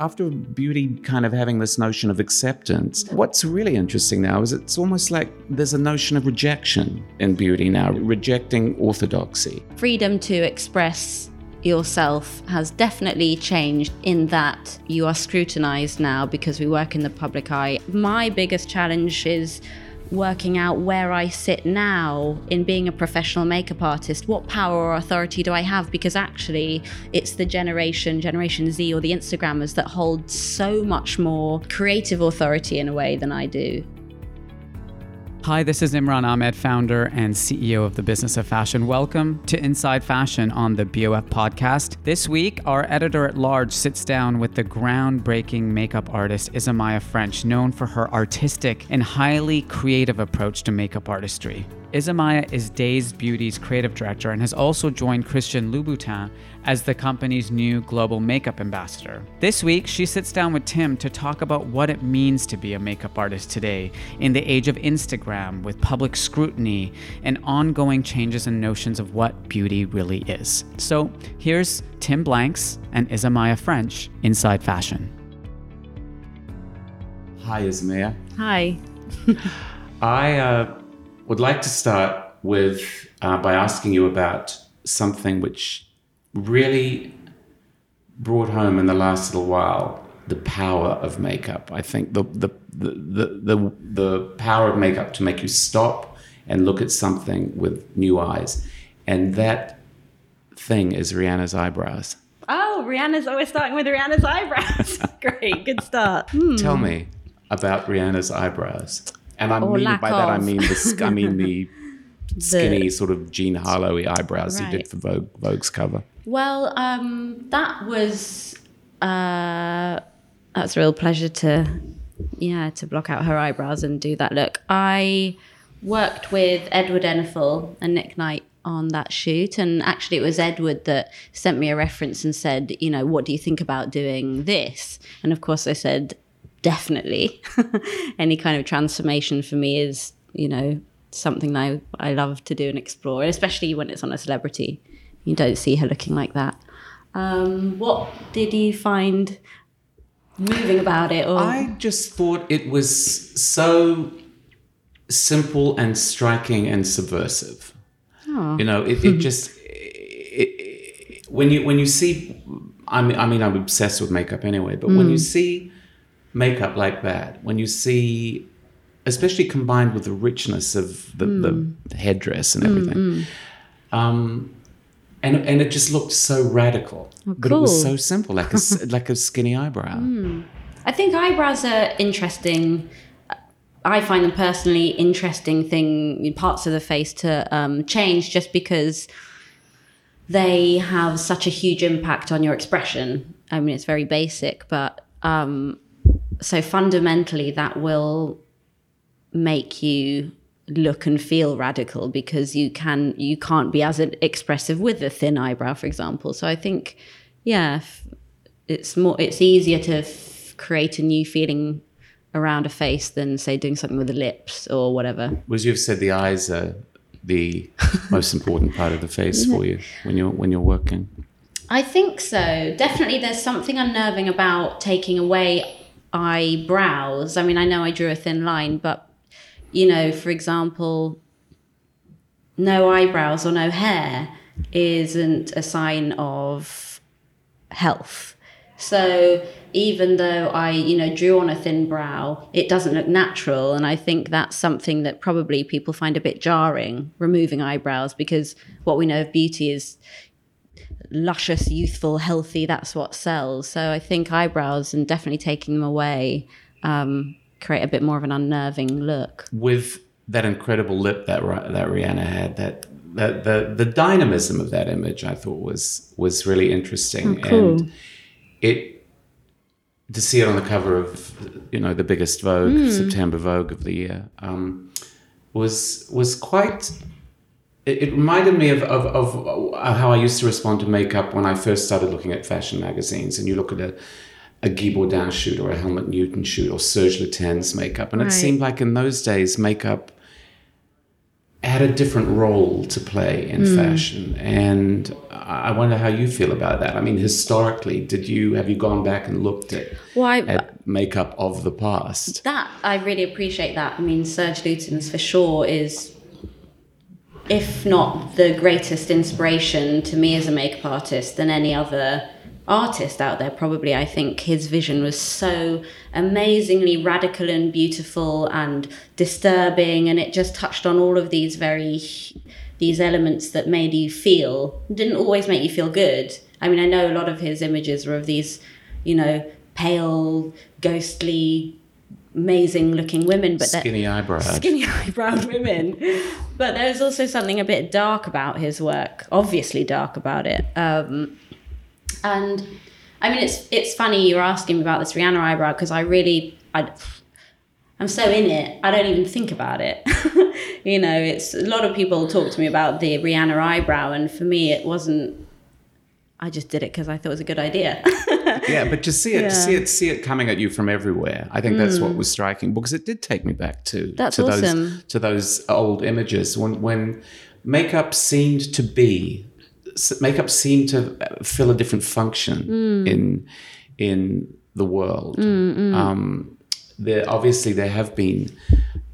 after beauty kind of having this notion of acceptance, what's really interesting now is it's almost like there's a notion of rejection in beauty now, rejecting orthodoxy. Freedom to express yourself has definitely changed in that you are scrutinized now because we work in the public eye. My biggest challenge is working out where I sit now in being a professional makeup artist. What power or authority do I have? Because actually, it's the generation, Generation Z, or the Instagrammers that hold so much more creative authority in a way than I do. Hi, this is Imran Ahmed, founder and CEO of the Business of Fashion. Welcome to Inside Fashion on the BOF podcast. This week, our editor at large sits down with the groundbreaking makeup artist Isamaya Ffrench, known for her artistic and highly creative approach to makeup artistry. Isamaya is Dazed Beauty's creative director and has also joined Christian Louboutin as the company's new global makeup ambassador. This week, she sits down with Tim to talk about what it means to be a makeup artist today in the age of Instagram with public scrutiny and ongoing changes in notions of what beauty really is. So, here's Tim Blanks and Isamaya Ffrench inside fashion. Hi, Isamaya. Hi. I uh, would like to start with uh, by asking you about something which really brought home in the last little while the power of makeup. I think the the the the the, the power of makeup to make you stop and look at something with new eyes, and that thing is Rihanna's eyebrows. Oh, Rihanna's always starting with Rihanna's eyebrows. Great, good start. Hmm. Tell me about Rihanna's eyebrows. And I mean by that I mean the I mean the skinny the, sort of Jean Harlow eyebrows right. you did for Vogue Vogue's cover. Well, um, that was uh, that's a real pleasure to yeah to block out her eyebrows and do that look. I worked with Edward Enninful and Nick Knight on that shoot and actually it was Edward that sent me a reference and said, you know, what do you think about doing this? And of course I said definitely. Any kind of transformation for me is, you know, something that I, I love to do and explore, especially when it's on a celebrity you don't see her looking like that. Um, what did you find moving about it? Or? I just thought it was so simple and striking and subversive. Oh. You know, it, it just it, it, when you when you see, I mean, I mean, I'm obsessed with makeup anyway. But mm. when you mm. see makeup like that, when you see, especially combined with the richness of the, mm. the headdress and everything. Mm, mm. um, and and it just looked so radical, oh, cool. but it was so simple, like a like a skinny eyebrow. Mm. I think eyebrows are interesting. I find them personally interesting thing parts of the face to um, change just because they have such a huge impact on your expression. I mean, it's very basic, but um, so fundamentally, that will make you look and feel radical because you can you can't be as expressive with a thin eyebrow for example. So i think yeah it's more it's easier to f- create a new feeling around a face than say doing something with the lips or whatever. Was you've said the eyes are the most important part of the face for you when you're when you're working? I think so. Definitely there's something unnerving about taking away eyebrows i mean i know i drew a thin line but you know, for example, no eyebrows or no hair isn't a sign of health. So even though I, you know, drew on a thin brow, it doesn't look natural. And I think that's something that probably people find a bit jarring, removing eyebrows, because what we know of beauty is luscious, youthful, healthy. That's what sells. So I think eyebrows and definitely taking them away um, create a bit more of an unnerving look. With that incredible lip that that Rihanna had, that that the the dynamism of that image, I thought was was really interesting, oh, cool. and it to see it on the cover of you know the biggest Vogue mm. September Vogue of the year um, was was quite. It, it reminded me of, of, of how I used to respond to makeup when I first started looking at fashion magazines, and you look at a a Guy Bourdin shoot or a Helmut Newton shoot or Serge Lutens makeup. And it seemed like in those days, makeup had a different role to play in Hmm. fashion, and I wonder how you feel about that. I mean, historically, did you have you gone back and looked at Well, I- at makeup of the past? That I really appreciate that. I mean, Serge Lutens for sure is, if not the greatest inspiration to me as a makeup artist than any other artist out there. Probably, I think his vision was so amazingly radical and beautiful and disturbing, and it just touched on all of these very these elements that made you feel didn't always make you feel good. I mean, I know a lot of his images were of these, you know, pale, ghostly, amazing looking women, but Skinny eyebrows. skinny eyebrowed women. But there's also something a bit dark about his work, obviously dark about it. Um, and I mean, it's it's funny you're asking me about this Rihanna eyebrow because I really I. I'm so in it, I don't even think about it. you know, it's a lot of people talk to me about the Rihanna eyebrow, and for me, it wasn't. I just did it because I thought it was a good idea. yeah, but to see it, Yeah. See it, see it coming at you from everywhere. I think that's what mm. was striking because it did take me back to That's to awesome. those to those old images when when makeup seemed to be makeup seemed to uh, fill a different function Hmm. in in the world. Mm, mm. Um, there obviously there have been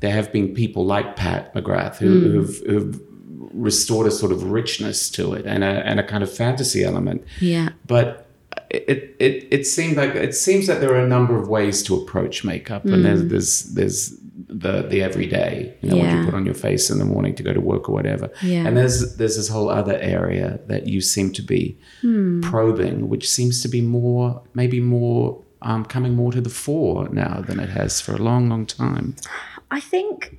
there have been people like Pat McGrath who, who've, who've restored a sort of richness to it and a, and a kind of fantasy element yeah. but it, it it seemed like it seems that there are a number of ways to approach makeup, and there's there's there's the the everyday, you know, what you put on your face in the morning to go to work or whatever, Yeah. and there's there's this whole other area that you seem to be probing, which seems to be more maybe more um, coming more to the fore now than it has for a long long time. I think,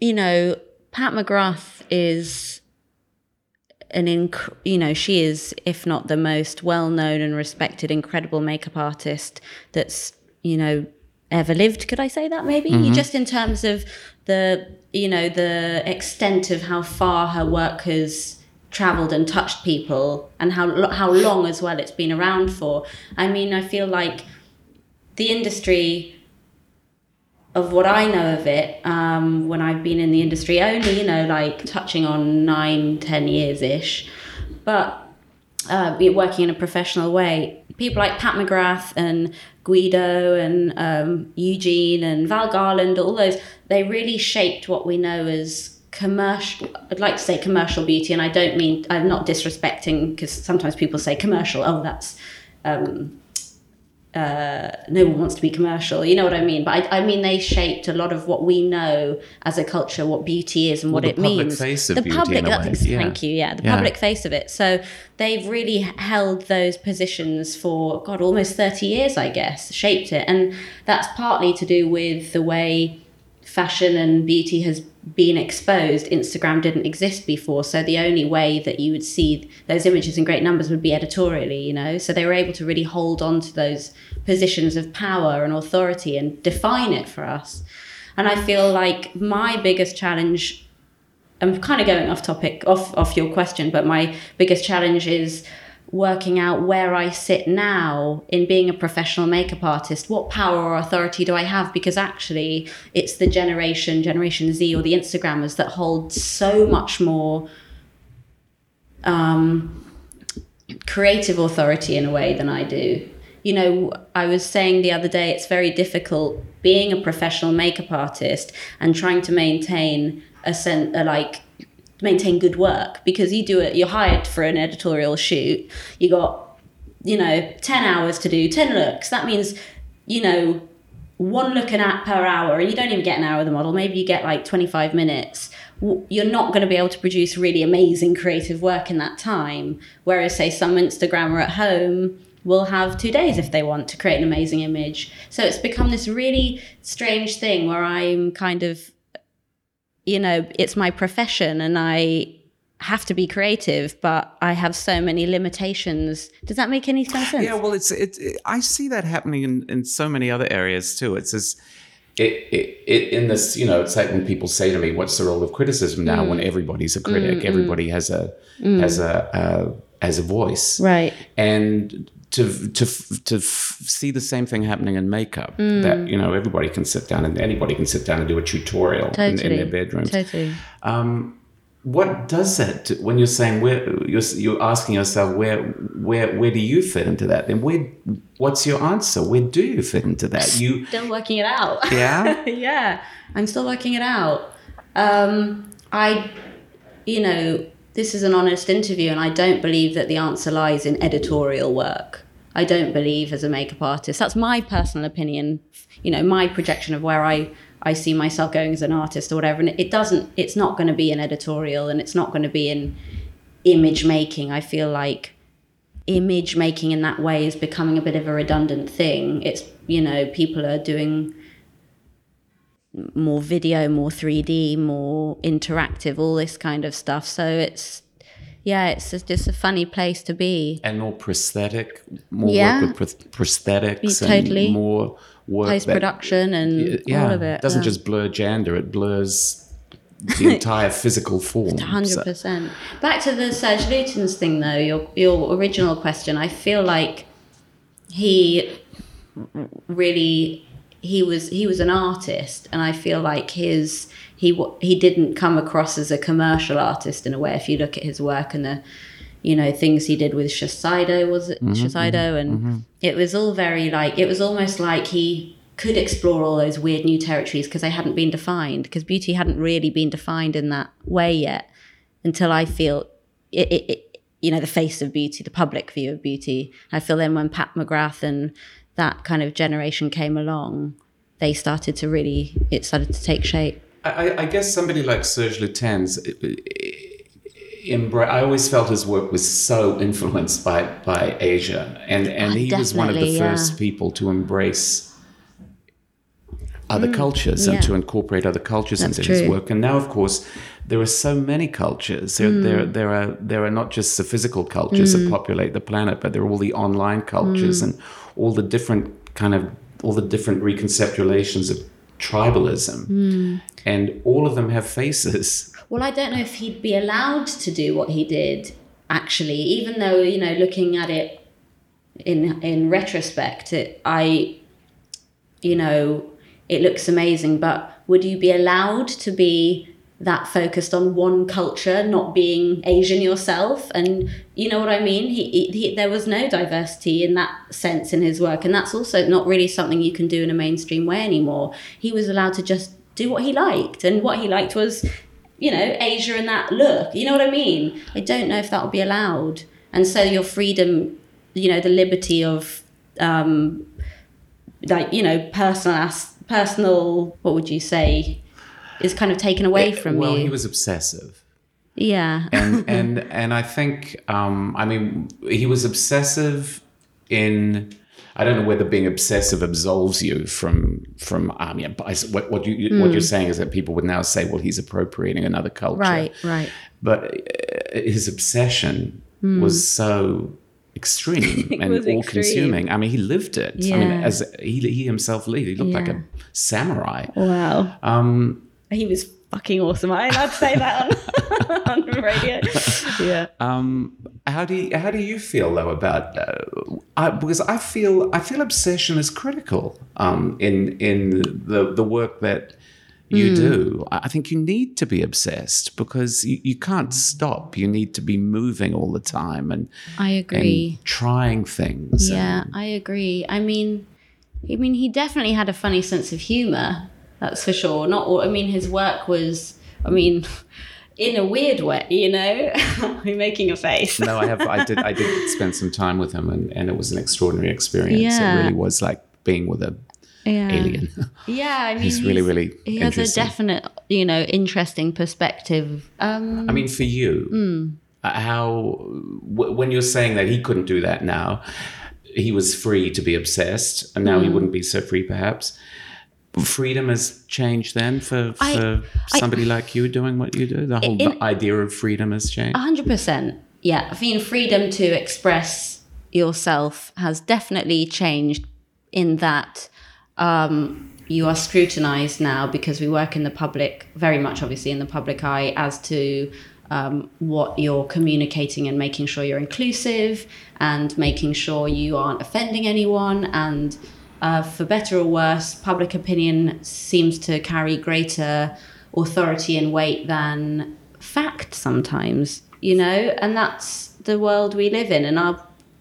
you know, Pat McGrath is an inc- you know she is if not the most well known and respected incredible makeup artist that's you know ever lived. Could i say that maybe? Mm-hmm. Just in terms of the you know the extent of how far her work has traveled and touched people and how how long as well it's been around for. I mean i feel like the industry of what I know of it, um, when I've been in the industry, only you know like touching on nine, ten years ish, but uh, working in a professional way. People like Pat McGrath and Guido and um, Eugene and Val Garland, all those, they really shaped what we know as commercial. I'd like to say commercial beauty, and I don't mean I'm not disrespecting because sometimes people say commercial. Oh, that's um, uh, no one wants to be commercial. You know what I mean? But I, I mean they shaped a lot of what we know as a culture, what beauty is and what it means. the public face of the beauty public, in a way, yeah. thank you. Yeah, the Yeah. public face of it. So they've really held those positions for God almost thirty years, I guess, shaped it, and that's partly to do with the way fashion and beauty has been exposed. Instagram didn't exist before, so the only way that you would see those images in great numbers would be editorially, you know. So they were able to really hold on to those positions of power and authority and define it for us. And I feel like my biggest challenge I'm kind of going off topic, off off your question, but my biggest challenge is working out where I sit now in being a professional makeup artist. What power or authority do I have? Because actually, it's the generation, Generation Z, or the Instagrammers that hold so much more um, creative authority in a way than I do. You know, I was saying the other day, it's very difficult being a professional makeup artist and trying to maintain a sense, like, maintain good work because you do it. You're hired for an editorial shoot. You got, you know, ten hours to do ten looks. That means, you know, one look an app per hour, and you don't even get an hour with the model. Maybe you get like 25 minutes. You're not going to be able to produce really amazing creative work in that time. Whereas, say, some Instagrammer at home will have two days if they want to create an amazing image. So it's become this really strange thing where I'm kind of, you know, it's my profession and I have to be creative, but I have so many limitations. Does that make any sense? Yeah, well, it's it, it. I see that happening in, in so many other areas too. It's as it, it, it in this, you know, it's like when people say to me, "What's the role of criticism now?" Mm. When everybody's a critic, mm, mm. everybody has a has a uh, has a voice, Right. And to to to see the same thing happening in makeup, that you know, everybody can sit down and anybody can sit down and do a tutorial in, in their bedrooms. Totally. Um, what does that do, when you're saying where you're, you're asking yourself where where where do you fit into that then where what's your answer where do you fit into that you Still working it out. yeah yeah, I'm still working it out. Um, I, you know, this is an honest interview, and I don't believe that the answer lies in editorial work. I don't believe as a makeup artist. That's my personal opinion. You know, my projection of where I I see myself going as an artist or whatever. And it doesn't. It's not going to be an editorial, and it's not going to be in image making. I feel like image making in that way is becoming a bit of a redundant thing. It's you know people are doing more video, more 3D, more interactive, all this kind of stuff. So it's yeah, it's just a funny place to be. and more prosthetic more Yeah. work with prosthetics Totally. and more work Post production and yeah all of it. doesn't yeah. just blur gender it blurs the entire physical form Hundred So- percent. Back to the Serge Lutens thing, though. Your your original question. I feel like he really he was he was an artist, and I feel like his he he didn't come across as a commercial artist in a way. If you look at his work and the you know things he did with Shiseido, was it mm-hmm, Shiseido, mm-hmm, and mm-hmm. it was all very like it was almost like he could explore all those weird new territories because they hadn't been defined because beauty hadn't really been defined in that way yet until I feel it, it, it you know the face of beauty the public view of beauty I feel then when Pat McGrath and that kind of generation came along they started to really it started to take shape I, I- guess somebody like Serge Lutens, I always felt his work was so influenced by, by Asia, and and Ah, he was one of the first yeah. people to embrace other cultures and Mm, yeah. to incorporate other cultures That's into his work. And now, of course, there are so many cultures. There, Mm. there, there are there are not just the physical cultures that populate the planet, but there are all the online cultures Mm. and all the different kind of all the different reconceptualizations of tribalism, Mm. and all of them have faces. Well, I don't know if he'd be allowed to do what he did, actually, even though, you know, looking at it in in retrospect, it, I, you know, it looks amazing, but would you be allowed to be that focused on one culture, not being Asian yourself? And you know what I mean? He, he, he, there was no diversity in that sense in his work, and that's also not really something you can do in a mainstream way anymore. He was allowed to just do what he liked, and what he liked was, you know, Asia and that look. You know what I mean? I don't know if that would be allowed, and so your freedom, you know, the liberty of, um, like you know, personal personal. What would you say? Is kind of taken away from me. well, you. he was obsessive. yeah. and and and I think um, I mean he was obsessive in I don't know whether being obsessive absolves you from from I mean I- what what you what you're saying is that people would now say well he's appropriating another culture Right, right. but uh, his obsession was so extreme and was all consuming I mean he lived it I mean as he, he himself lived he looked like a samurai Wow. um He was fucking awesome. I allowed to say that on, on the radio. Yeah. Um, how do you, how do you feel though about uh, I, because I feel I feel obsession is critical um, in in the the work that you Hmm. do. I I think you need to be obsessed because you, you can't stop. You need to be moving all the time and I agree. and trying things. Yeah, and- I agree. I mean, I mean, he definitely had a funny sense of humor. That's for sure. Not all. I mean, his work was. I mean, in a weird way, you know. I'm making a face. no, I have. I did. I did spend some time with him, and, and it was an extraordinary experience. Yeah. It really was like being with a Yeah. alien. Yeah, I mean, He's really, really He has a definite, you know, interesting perspective. Um, I mean, for you, Hmm. uh, how w- when you're saying that he couldn't do that now, he was free to be obsessed, and now Hmm. he wouldn't be so free, perhaps. Freedom has changed then for, for I- I- somebody like you doing what you do. The whole In- idea of freedom has changed. hundred percent. Yeah, I mean, freedom to express yourself has definitely changed. In that, um, you are scrutinized now because we work in the public, very much obviously in the public eye, as to um, what you're communicating and making sure you're inclusive and making sure you aren't offending anyone. And uh, for better or worse, public opinion seems to carry greater authority and weight than fact sometimes, you know, and that's the world we live in. And I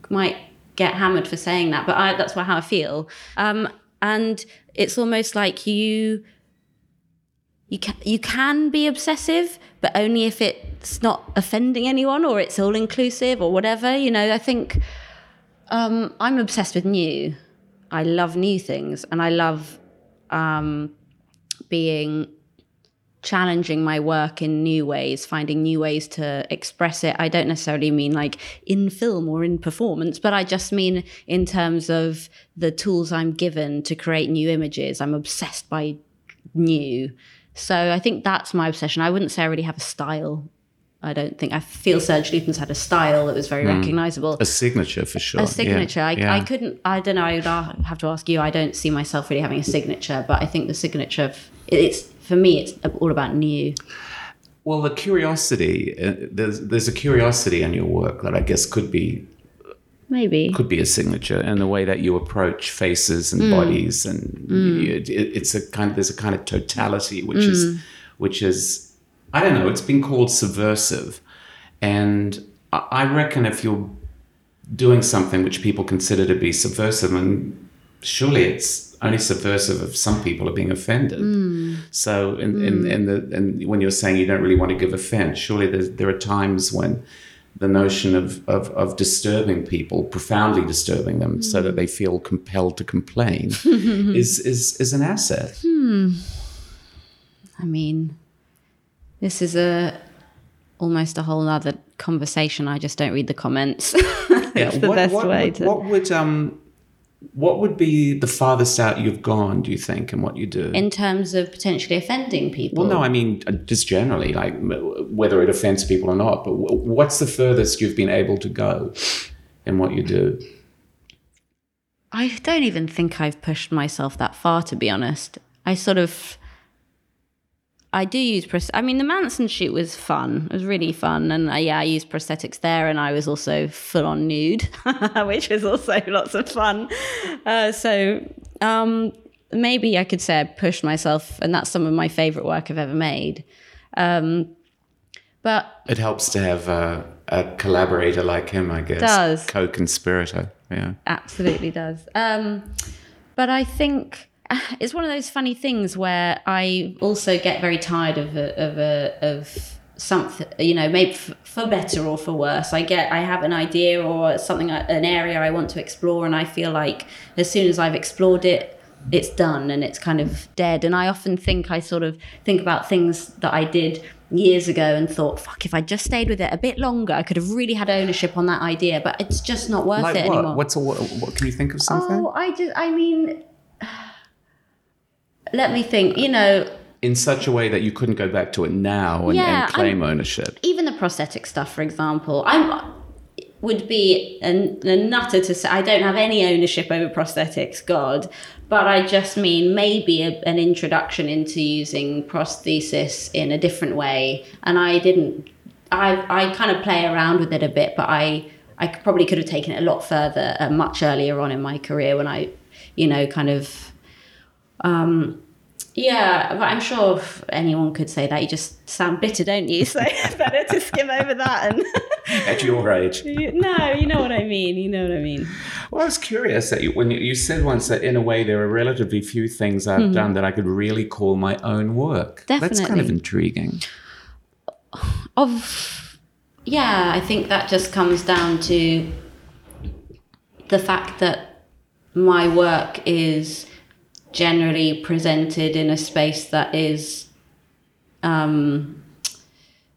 might get hammered for saying that, but I, that's how I feel. Um, and it's almost like you you can you can be obsessive, but only if it's not offending anyone or it's all inclusive or whatever. You know, I think um, I'm obsessed with new. I love new things, and I love um, being challenging my work in new ways, finding new ways to express it. I don't necessarily mean like in film or in performance, but I just mean in terms of the tools I'm given to create new images. I'm obsessed by new. So I think that's my obsession. I wouldn't say I really have a style. I don't think I feel Serge Lutens had a style that was very mm. recognizable. A signature for sure. A signature. Yeah. I, yeah. I couldn't. I don't know. I would have to ask you. I don't see myself really having a signature, but I think the signature. Of, it's for me, it's all about new. Well, the curiosity, uh, there's, there's a curiosity in your work that I guess could be maybe could be a signature in the way that you approach faces and mm. bodies and mm. you, it, it's a kind of there's a kind of totality which mm. is which is i don't know it's been called subversive and i reckon if you're doing something which people consider to be subversive and surely it's only subversive if some people are being offended. Mm. So, in, mm. in, in, the and when you're saying you don't really want to give offense, surely there are times when the notion of, of, of disturbing people, profoundly disturbing them, mm. so that they feel compelled to complain, is, is is an asset. Hmm. I mean, this is a almost a whole other conversation. I just don't read the comments. Yeah. the what, best what, way what, to. What would um what would be the farthest out you've gone, do you think, in what you do? In terms of potentially offending people? Well, no, I mean, uh, just generally, like whether it offends people or not, but what's the furthest you've been able to go in what you do? I don't even think I've pushed myself that far, to be honest. I sort of I do use pros- I mean the Manson shoot was fun. It was really fun and uh, yeah, I used prosthetics there and I was also full on nude, which was also lots of fun. Uh, so um, maybe I could say I pushed myself and that's some of my favorite work I've ever made. Um, but it helps to have a, a, collaborator like him, I guess. Does co-conspirator, yeah. Absolutely does. Um, but I think it's one of those funny things where I also get very tired of a, of a, of something you know maybe for better or for worse. I get i have an idea or something uh, an area i want to explore and i feel like as soon as i've explored it it's done and it's kind of dead. And i often think i sort of think about things that i did years ago and thought fuck if i just stayed with it a bit longer i could have really had ownership on that idea but it's just not worth like it what? anymore. What's a, what, what can you think of oh, something? Oh i just i mean let me think, you know. In such a way that you couldn't go back to it now and, yeah, and claim I'm, ownership. Even the prosthetic stuff, for example. I'm would be a, a nutter to say I don't have any ownership over prosthetics, God. But I just mean maybe a, an introduction into using prosthesis in a different way. And I didn't. I I kind of play around with it a bit, but I I probably could have taken it a lot further uh, much earlier on in my career when I, you know, kind of um, yeah, but I'm sure if anyone could say that. You just sound bitter, don't you? So better to skim over that. And At your age. no, you know what I mean. You know what I mean. Well, I was curious that you, when you, you, said once that in a way there are relatively few things I've mm-hmm. done that I could really call my own work. Definitely. That's kind of intriguing. Of yeah, I think that just comes down to the fact that my work is generally presented in a space that is um,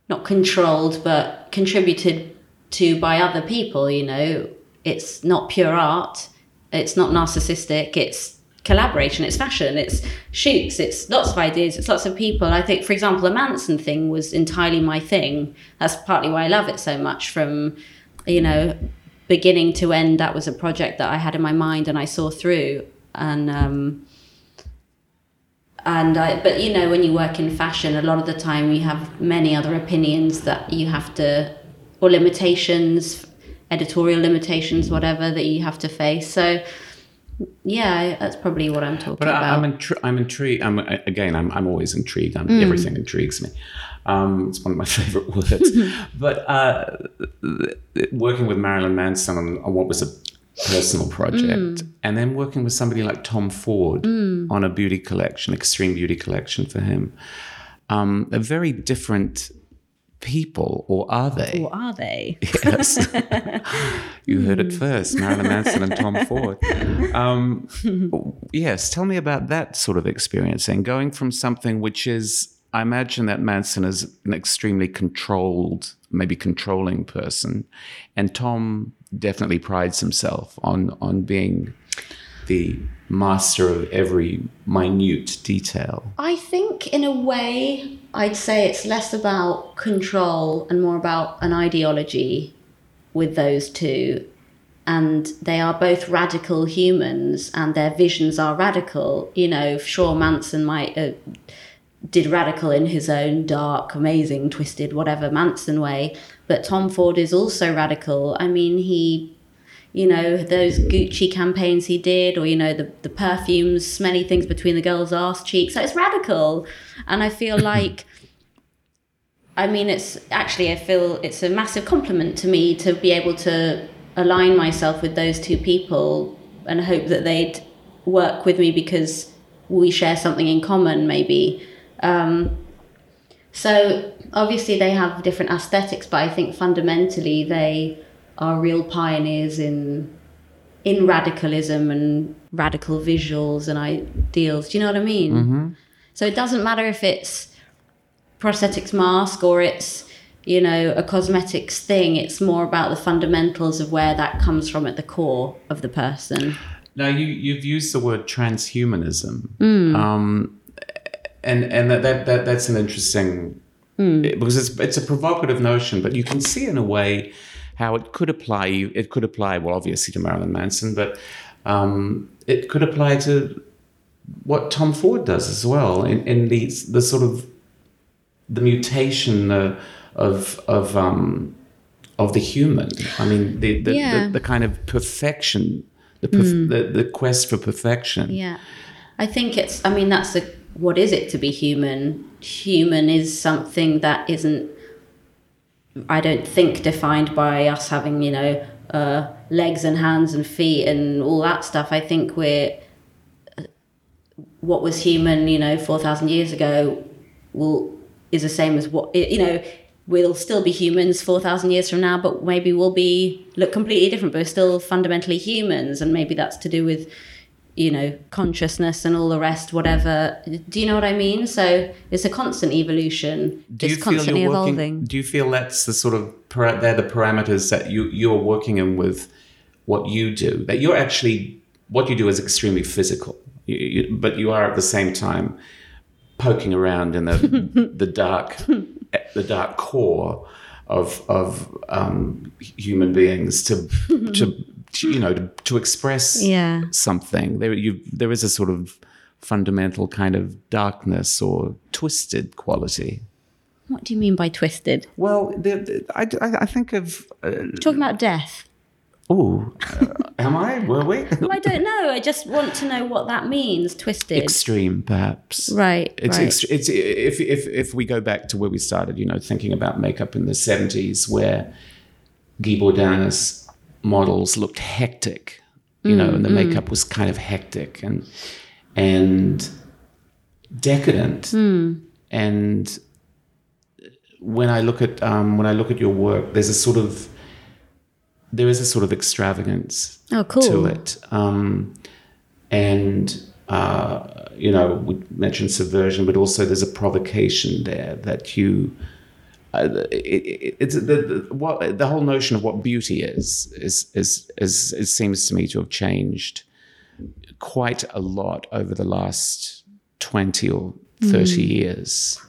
not controlled but contributed to by other people you know? It's not pure art. It's not narcissistic. It's collaboration. It's fashion. It's shoots. It's lots of ideas. It's lots of people. I think for example the manson thing was entirely my thing. That's partly why i love it so much from you know beginning to end. That was a project that i had in my mind and i saw through. And um, and I, but you know when you work in fashion a lot of the time you have many other opinions that you have to or limitations editorial limitations whatever that you have to face. So yeah that's probably what i'm talking but about i'm intri- i'm intrigued. I'm again i'm, I'm always intrigued. I'm, mm. everything intrigues me. Um, it's one of my favorite words. but uh, working with Marilyn Manson on, on what was a personal project, mm. and then working with somebody like Tom Ford mm. on a beauty collection, extreme beauty collection for him. Um, a very different people, or are they? Or are they? Yes. you heard it first Marilyn Manson and Tom Ford. Um, yes, tell me about that sort of experience and going from something which is, I imagine that Manson is an extremely controlled, maybe controlling person, and Tom definitely prides himself on, on being the master of every minute detail. I think, in a way, I'd say it's less about control and more about an ideology with those two. And they are both radical humans, and their visions are radical. You know, sure, Manson might uh, did radical in his own dark, amazing, twisted, whatever Manson way, but Tom Ford is also radical. I mean, he you know, those Gucci campaigns he did, or, you know, the, the perfumes, smelly things between the girls' ass cheeks. So it's radical. And I feel like, I mean, it's actually, I feel it's a massive compliment to me to be able to align myself with those two people and hope that they'd work with me because we share something in common, maybe. Um, so obviously they have different aesthetics, but I think fundamentally they are real pioneers in in radicalism and radical visuals and ideals. Do you know what I mean? Mm-hmm. So it doesn't matter if it's prosthetics mask or it's you know a cosmetics thing. It's more about the fundamentals of where that comes from at the core of the person. Now you you've used the word transhumanism, mm. um, and and that, that, that that's an interesting mm. because it's it's a provocative notion, but you can see in a way how it could apply. It could apply, well, obviously to Marilyn Manson, but um, it could apply to what Tom Ford does as well in, in the the sort of the mutation uh, of of um, of the human. I mean, the the, yeah. the, the kind of perfection, the, perf- mm. the the quest for perfection. Yeah, I think it's. I mean, that's the what is it to be human? Human is something that isn't I don't think defined by us having, you know, uh, legs and hands and feet and all that stuff. I think we're what was human, you know, four thousand years ago, will is the same as what you know. We'll still be humans four thousand years from now, but maybe we'll be look completely different. But we're still fundamentally humans, and maybe that's to do with you know consciousness and all the rest whatever. Do you know what i mean? So it's a constant evolution. Do it's constantly evolving working, do you feel that's the sort of they're the parameters that you you're working in with what you do? That you're actually what you do is extremely physical. You, you, but you are at the same time poking around in the the dark the dark core of of um, human beings to to, you know to, to express yeah. something there you there is a sort of fundamental kind of darkness or twisted quality what do you mean by twisted well the, the, I, I think of uh, talking about death Oh, uh, am I? Were we? well, I don't know. I just want to know what that means. Twisted, extreme, perhaps. Right. It's right. Ext- it's if if if we go back to where we started, you know, thinking about makeup in the seventies, where Guy Bourdin's models looked hectic, you mm, know, and the mm. makeup was kind of hectic and and decadent. Mm. And when I look at um, when I look at your work, there's a sort of there is a sort of extravagance oh, cool. to it, um, and uh, you know, we mentioned subversion, but also there's a provocation there that you uh, it, it's the, the, what, the whole notion of what beauty is, is, is, is, it seems to me to have changed quite a lot over the last 20 or 30 mm. years.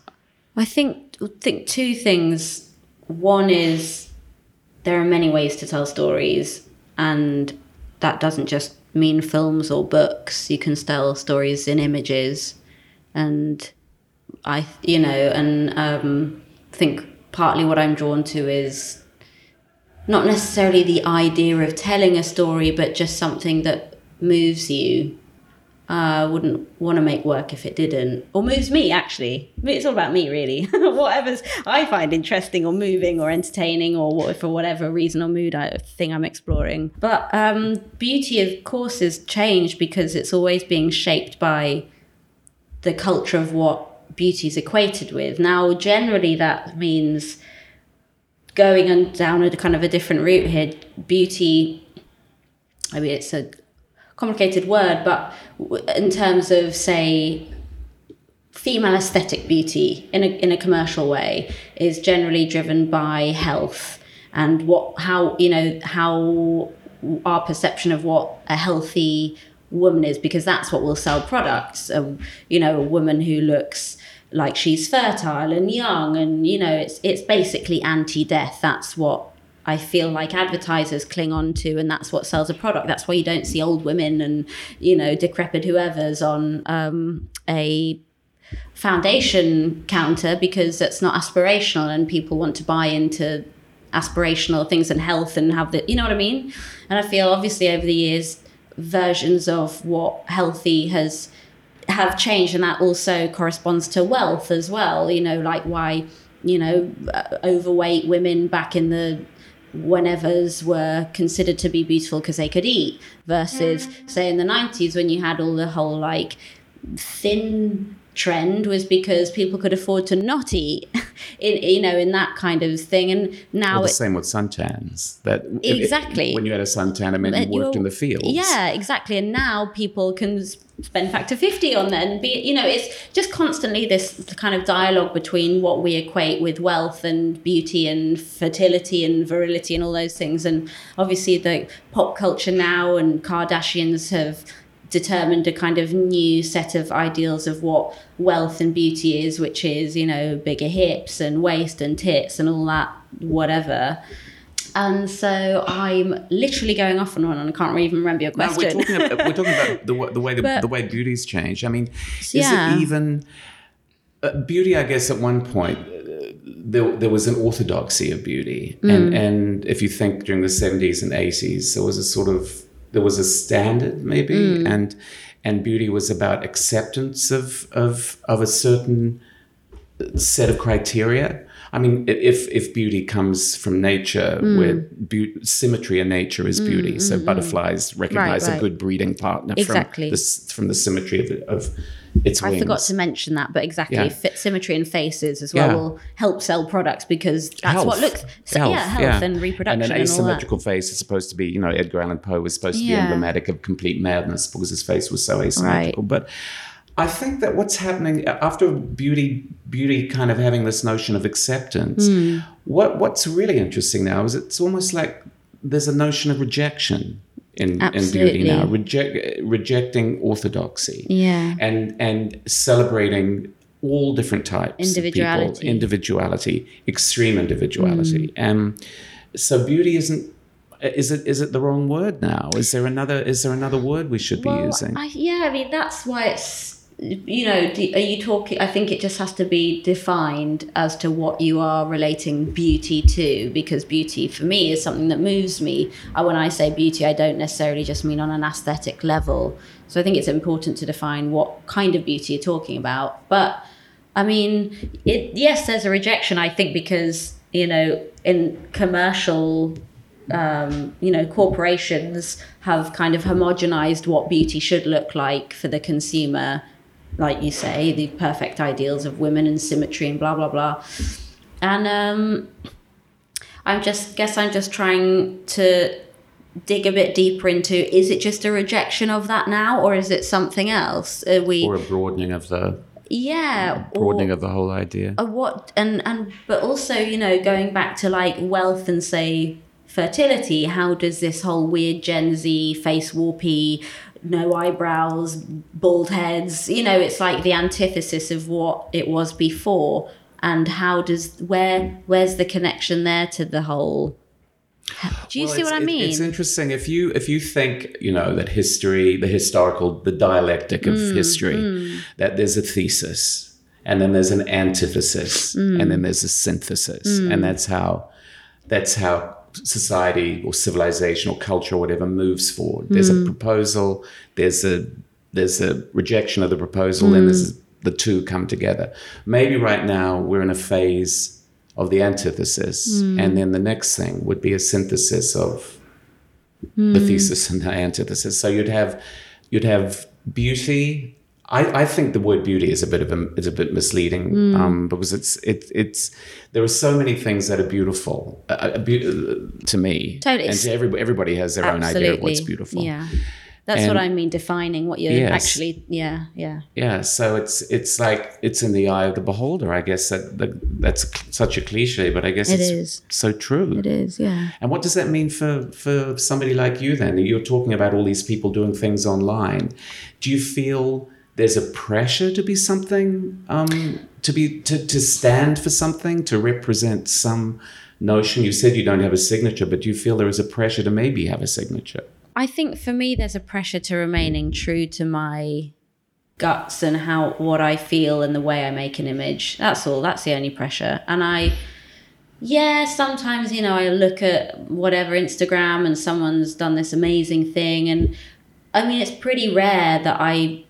I think, think two things. One is there are many ways to tell stories, and that doesn't just mean films or books. You can tell stories in images, and I, you know, and um, think partly what I'm drawn to is not necessarily the idea of telling a story, but just something that moves you. I uh, wouldn't want to make work if it didn't, or moves me actually. It's all about me, really. Whatever's I find interesting or moving or entertaining, or what, for whatever reason or mood I thing I'm exploring. But um, beauty, of course, is changed because it's always being shaped by the culture of what beauty is equated with. Now, generally, that means going and down a kind of a different route here. Beauty, I mean, it's a complicated word, but in terms of say female aesthetic beauty in a in a commercial way is generally driven by health and what how you know how our perception of what a healthy woman is because that's what will sell products um, you know a woman who looks like she's fertile and young and you know it's it's basically anti-death that's what I feel like advertisers cling on to, and that's what sells a product. That's why you don't see old women and you know decrepit whoever's on um, a foundation counter because that's not aspirational, and people want to buy into aspirational things and health and have the you know what I mean. And I feel obviously over the years versions of what healthy has have changed, and that also corresponds to wealth as well. You know, like why you know overweight women back in the whenevers were considered to be beautiful because they could eat versus mm. say in the 90s when you had all the whole like thin trend was because people could afford to not eat in you know in that kind of thing. And now well, the same with suntans that exactly it, when you had a suntan it meant you worked in the fields. Yeah exactly. And now people can spend factor 50 on that and be you know it's just constantly this kind of dialogue between what we equate with wealth and beauty and fertility and virility and all those things. And obviously the pop culture now and kardashians have determined a kind of new set of ideals of what wealth and beauty is, which is, you know, bigger hips and waist and tits and all that, whatever. And so I'm literally going off and on, and I can't even remember your question. No, we're, talking about, we're talking about the, the way the, but, the way beauty's changed. I mean, is yeah. it even uh, beauty? I guess at one point uh, there, there was an orthodoxy of beauty, mm. and and if you think during the 70s and 80s, there was a sort of there was a standard maybe mm. and and beauty was about acceptance of of of a certain set of criteria I mean, if if beauty comes from nature, mm. where be- symmetry in nature is beauty, mm, so mm, butterflies recognize right, right. a good breeding partner exactly. from the, from the symmetry of, of its I wings. forgot to mention that, but exactly, yeah. symmetry in faces as well yeah. will help sell products because that's health. what looks so, health, yeah, health yeah. and reproduction. And an asymmetrical and face is supposed to be, you know, Edgar Allan Poe was supposed to be emblematic of complete madness because his face was so asymmetrical, right. but I think that what's happening after beauty, beauty kind of having this notion of acceptance, mm. what what's really interesting now is it's almost like there's a notion of rejection in, in beauty now, reject, rejecting orthodoxy, yeah, and and celebrating all different types of people, individuality, extreme individuality, mm. and so beauty isn't is it is it the wrong word now? Is there another is there another word we should well, be using? I, yeah, I mean that's why it's you know, are you talking? I think it just has to be defined as to what you are relating beauty to, because beauty for me is something that moves me. When I say beauty, I don't necessarily just mean on an aesthetic level. So I think it's important to define what kind of beauty you're talking about. But I mean, it, yes, there's a rejection, I think, because, you know, in commercial um, you know, corporations have kind of homogenized what beauty should look like for the consumer like you say, the perfect ideals of women and symmetry and blah blah blah. And um, I'm just guess I'm just trying to dig a bit deeper into is it just a rejection of that now or is it something else? Are we or a broadening of the yeah broadening or, of the whole idea. Or what and and but also you know going back to like wealth and say fertility how does this whole weird gen z face warpy no eyebrows, bald heads. You know, it's like the antithesis of what it was before. And how does where where's the connection there to the whole? Do you well, see what I mean? It's interesting if you if you think you know that history, the historical, the dialectic of mm, history, mm. that there's a thesis and then there's an antithesis mm. and then there's a synthesis, and mm. that's how that's how society or civilization or culture or whatever moves forward. There's mm. a hmm. proposal, there's a there's a rejection of the proposal, then there's hmm. the two come together. Maybe right now we're in a phase of the antithesis, hmm. and then the next thing would be a synthesis of the thesis and the antithesis. So you'd have you'd have beauty. I, I think the word beauty is a bit of a is a bit misleading um, because it's it, it's there are so many things that are beautiful uh, uh, beau- to me Totally. and to everybody. Everybody has their own idea of what's beautiful. Yeah. That's what I mean, defining what you're Yes. actually, yeah, yeah. Yeah, so it's it's like it's in the eye of the beholder. I guess that, that that's such a cliche, but I guess It it's is. so true. It is, yeah. And what does that mean for for somebody like you then? You're talking about all these people doing things online. Do you feel there's a pressure to be something, um, to be to, to stand for something, to represent some notion? You said you don't have a signature, but do you feel there is a pressure to maybe have a signature? I think for me, there's a pressure to remaining true to my guts and how what I feel and the way I make an image. That's all. That's the only pressure. And I, yeah, sometimes you know I look at whatever Instagram and someone's done this amazing thing, and I mean it's pretty rare that I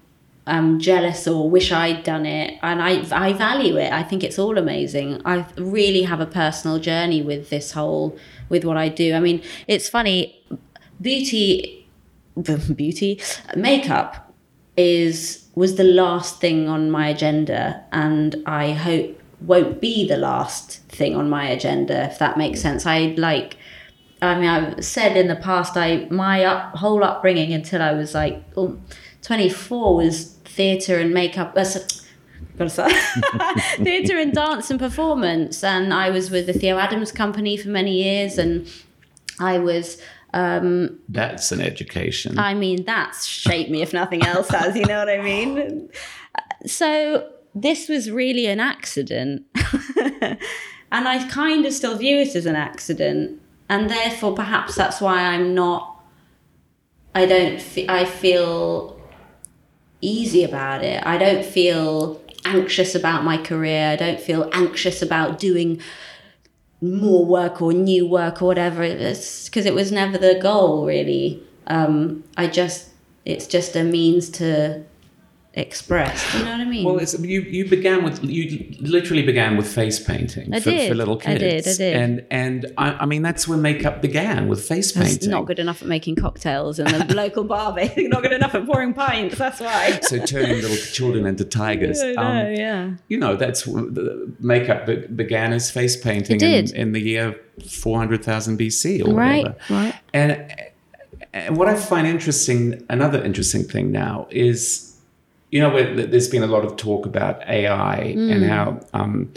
am jealous or wish I'd done it, and I I value it. I think it's all amazing. I really have a personal journey with this whole with what I do. I mean, it's funny beauty beauty makeup is was the last thing on my agenda and i hope won't be the last thing on my agenda if that makes sense i like i mean i've said in the past i my up, whole upbringing until i was like oh, 24 was theatre and makeup uh, theatre and dance and performance and i was with the theo adams company for many years and i was um, That's an education. I mean, that's shaped me if nothing else has, you know what I mean? So this was really an accident. and I kind of still view it as an accident. And therefore, perhaps that's why I'm not, I don't, fe- I feel easy about it. I don't feel anxious about my career. I don't feel anxious about doing more work or new work or whatever it is because it was never the goal really um i just it's just a means to express do you know what i mean Well, it's, you you began with you literally began with face painting I for, did. for little I kids. did, I did. And and I, I mean that's where makeup began with face I painting. not good enough at making cocktails and the local bar basically not good enough at pouring pints that's why So turning little children into tigers. I know, Um, yeah you know that's the makeup be- began as face painting. In, in the year four hundred thousand BC or right whatever. right And, and what I find interesting, another interesting thing now is, you know, there's been a lot of talk about AI Mm. and how um,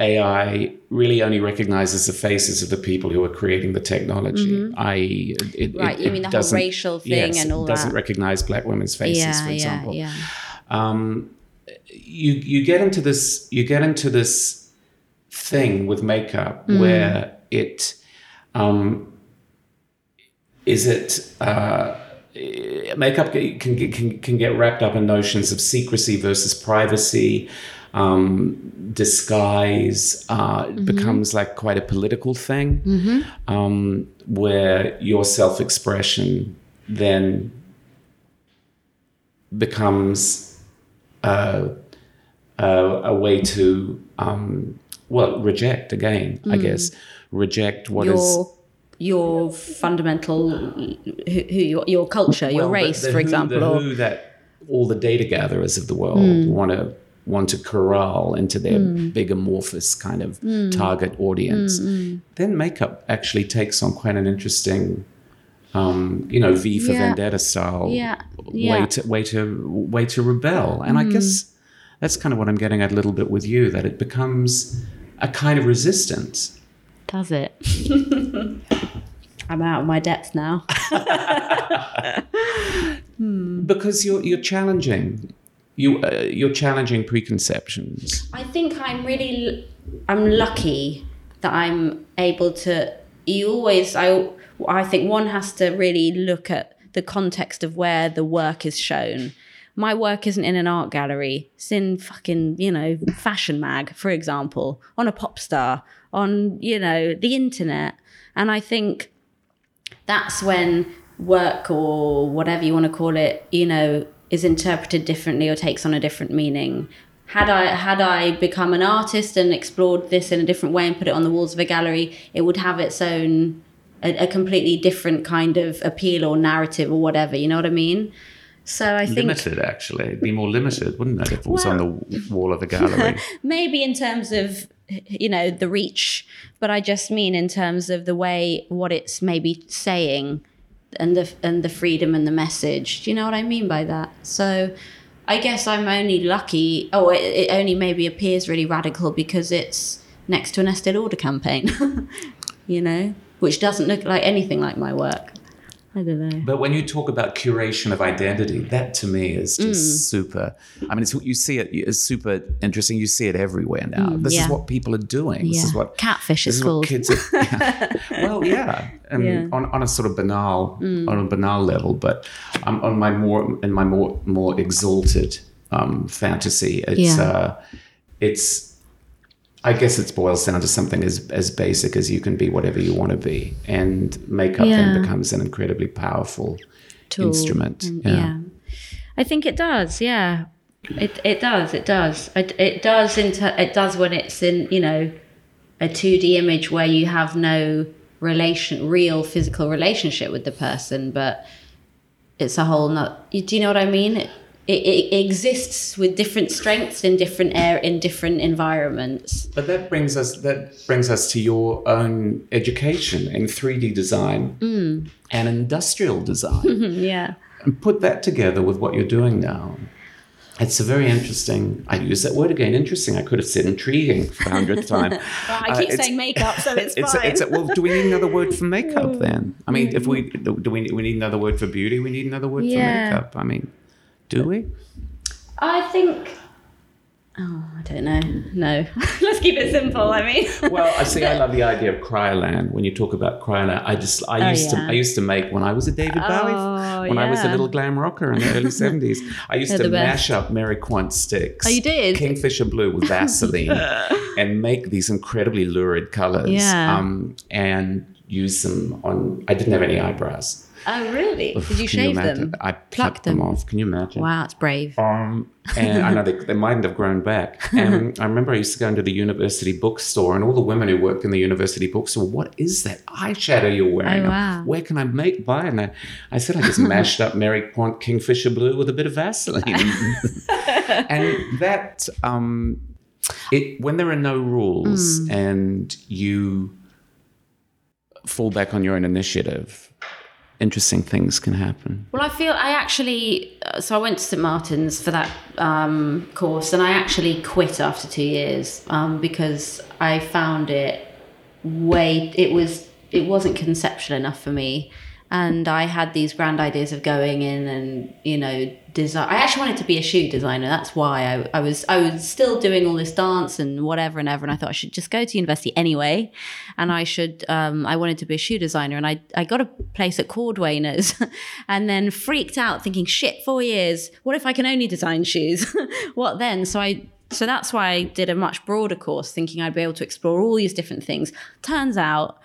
AI really only recognizes the faces of the people who are creating the technology. I, it, Mm-hmm. Right, it, you it mean the whole racial thing yes, and all it doesn't that. recognize black women's faces, yeah for yeah example yeah um, you you get into this you get into this thing with makeup Mm. where it um, is it uh, makeup can get- can can get wrapped up in notions of secrecy versus privacy. Um, disguise uh, Mm-hmm. becomes like quite a political thing, um, where your self-expression then becomes uh, a, a way to um, well reject again i guess reject what is Mm. Your your fundamental who, who your, your culture your well, the- race for who- example or who that all the data gatherers of the world Hmm. want to want to corral into their big amorphous kind of Hmm. target audience then makeup actually takes on quite an interesting um, you know v for Yeah. vendetta style Yeah. way to way to way to rebel and i guess that's kind of what i'm getting at a little bit with you that it becomes a kind of resistance Does it? I'm out of my depth now. because you're you're challenging you uh, you're challenging preconceptions I think I'm really, I'm lucky that I'm able to. You always, I, I think one has to really look at the context of where the work is shown. My work isn't in an art gallery. It's in fucking, you know, fashion mag, for example, on a pop star, on, you know, the internet. And I think that's when work or whatever you want to call it, you know, is interpreted differently or takes on a different meaning. Had I had I become an artist and explored this in a different way and put it on the walls of a gallery, it would have its own a, a completely different kind of appeal or narrative or whatever. You know what I mean? So I think limited actually. It'd be more limited, wouldn't it, if it was Well- on the wall of a gallery? maybe in terms of you know the reach, but I just mean in terms of the way what it's maybe saying and the and the freedom and the message. Do you know what I mean by that? So I guess I'm only lucky. Oh, it, it only maybe appears really radical because it's next to an Estee Lauder campaign. you know, which doesn't look like anything like my work. I don't know. But when you talk about curation of identity, that to me is just Mm. super. I mean, it's, you see it, is super interesting. You see it everywhere now. this Mm, yeah. is what people are doing. This is what Catfish this is called. kids are. yeah. Well, yeah, and Yeah. Mm. On, on a sort of banal on a banal level, but um, on my more in my more more exalted um, fantasy, it's Yeah. uh, it's. I guess it boils down to something as as basic as you can be whatever you want to be, and makeup Yeah. then becomes an incredibly powerful Tool. instrument. Mm, yeah. I think it does. Yeah, it it does. It does. It, it does. Inter- it does when it's in you know a two D image where you have no relation, real physical relationship with the person, but it's a whole not. Do you know what I mean? It, it, it exists with different strengths in different air in different environments. But that brings us that brings us to your own education in 3D design Mm. and industrial design. Yeah. and put that together with what you're doing now. It's a very interesting. I use that word again. Interesting. I could have said intriguing for the hundredth time. I Uh, keep it's- saying makeup, so it's, It's, fine. it's well. Do we need another word for makeup then? I mean, if we do, we we need another word for beauty? We need another word Yeah. for makeup. I mean, do we? I think. Oh, I don't know. No, let's keep it simple. I mean, Well, I see. I love the idea of Cryoland. When you talk about Cryoland, I just I Oh, used yeah. to I used to make when I was a David Bowie Oh, when I was a little glam rocker in the early seventies. I used They're to mash up Mary Quant sticks. Oh, you did? Kingfisher blue with Vaseline and make these incredibly lurid colors. Yeah. Um, and use them on. I didn't have any eyebrows. Oh really? Did you Can you shave them? I plucked them. off. Can you imagine? Wow, it's brave. Um, and I know they, they mightn't have grown back. And I remember I used to go into the university bookstore, and all the women who worked in the university bookstore, what is that eyeshadow you're wearing? Oh, wow. Where can I make buy? And I, I said I just mashed up Mary Quant Kingfisher Blue with a bit of Vaseline, and that um, it when there are no rules Mm. and you fall back on your own initiative, interesting things can happen. Well, I feel I actually. uh, So I went to St Martin's for that um, course, and I actually quit after two years um, because I found it way. It was. It wasn't conceptual enough for me, and I had these grand ideas of going in and you know design. I actually wanted to be a shoe designer. That's why I, I was. I was still doing all this dance and whatever and ever, and I thought I should just go to university anyway, and I should. Um, I wanted to be a shoe designer, and I I got a place at Cordwainers, and then freaked out thinking, shit, four years. What if I can only design shoes? what then? So I. So that's why I did a much broader course, thinking I'd be able to explore all these different things. Turns out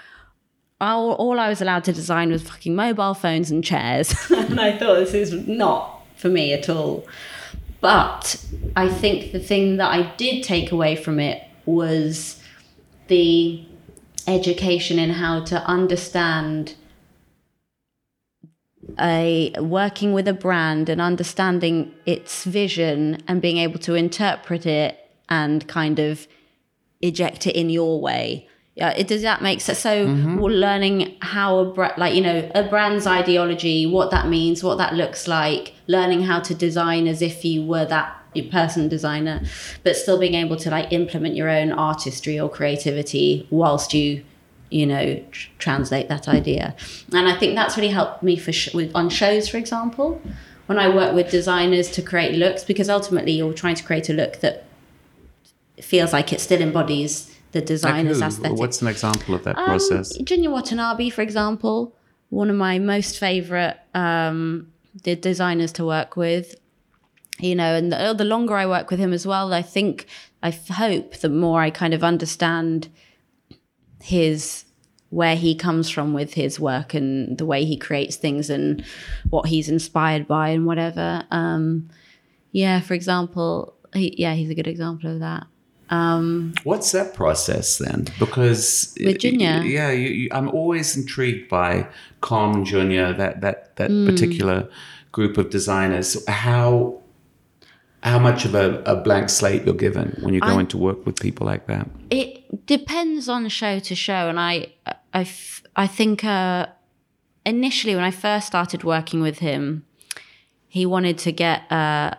all, all I was allowed to design was fucking mobile phones and chairs. and I thought this is not for me at all. But I think the thing that I did take away from it was the education in how to understand a working with a brand and understanding its vision and being able to interpret it and kind of eject it in your way. Yeah, it does that make sense? So mm-hmm. we're learning how a like you know a brand's ideology, what that means, what that looks like, learning how to design as if you were that person designer, but still being able to like implement your own artistry or creativity whilst you you know tr- translate that idea. And I think that's really helped me for sh- with on shows, for example, when I work with designers to create looks, because ultimately you're trying to create a look that feels like it still embodies the Like designer's who? aesthetic. What's an example of that Um, process? Junya Watanabe, for example, one of my most favorite um, the designers to work with. You know, and the, the longer I work with him as well, I think I hope the more I kind of understand his where he comes from with his work and the way he creates things and what he's inspired by and whatever. Um, yeah, for example, he, yeah, he's a good example of that. Um, What's that process then? Because With Junya? yeah, you, you, I'm always intrigued by Comme Junya, that that that Hmm. particular group of designers. How how much of a, a blank slate you're given when you go I- into work with people like that? it depends on show to show, and I, I, f- I think uh, initially when I first started working with him, he wanted to get. Uh,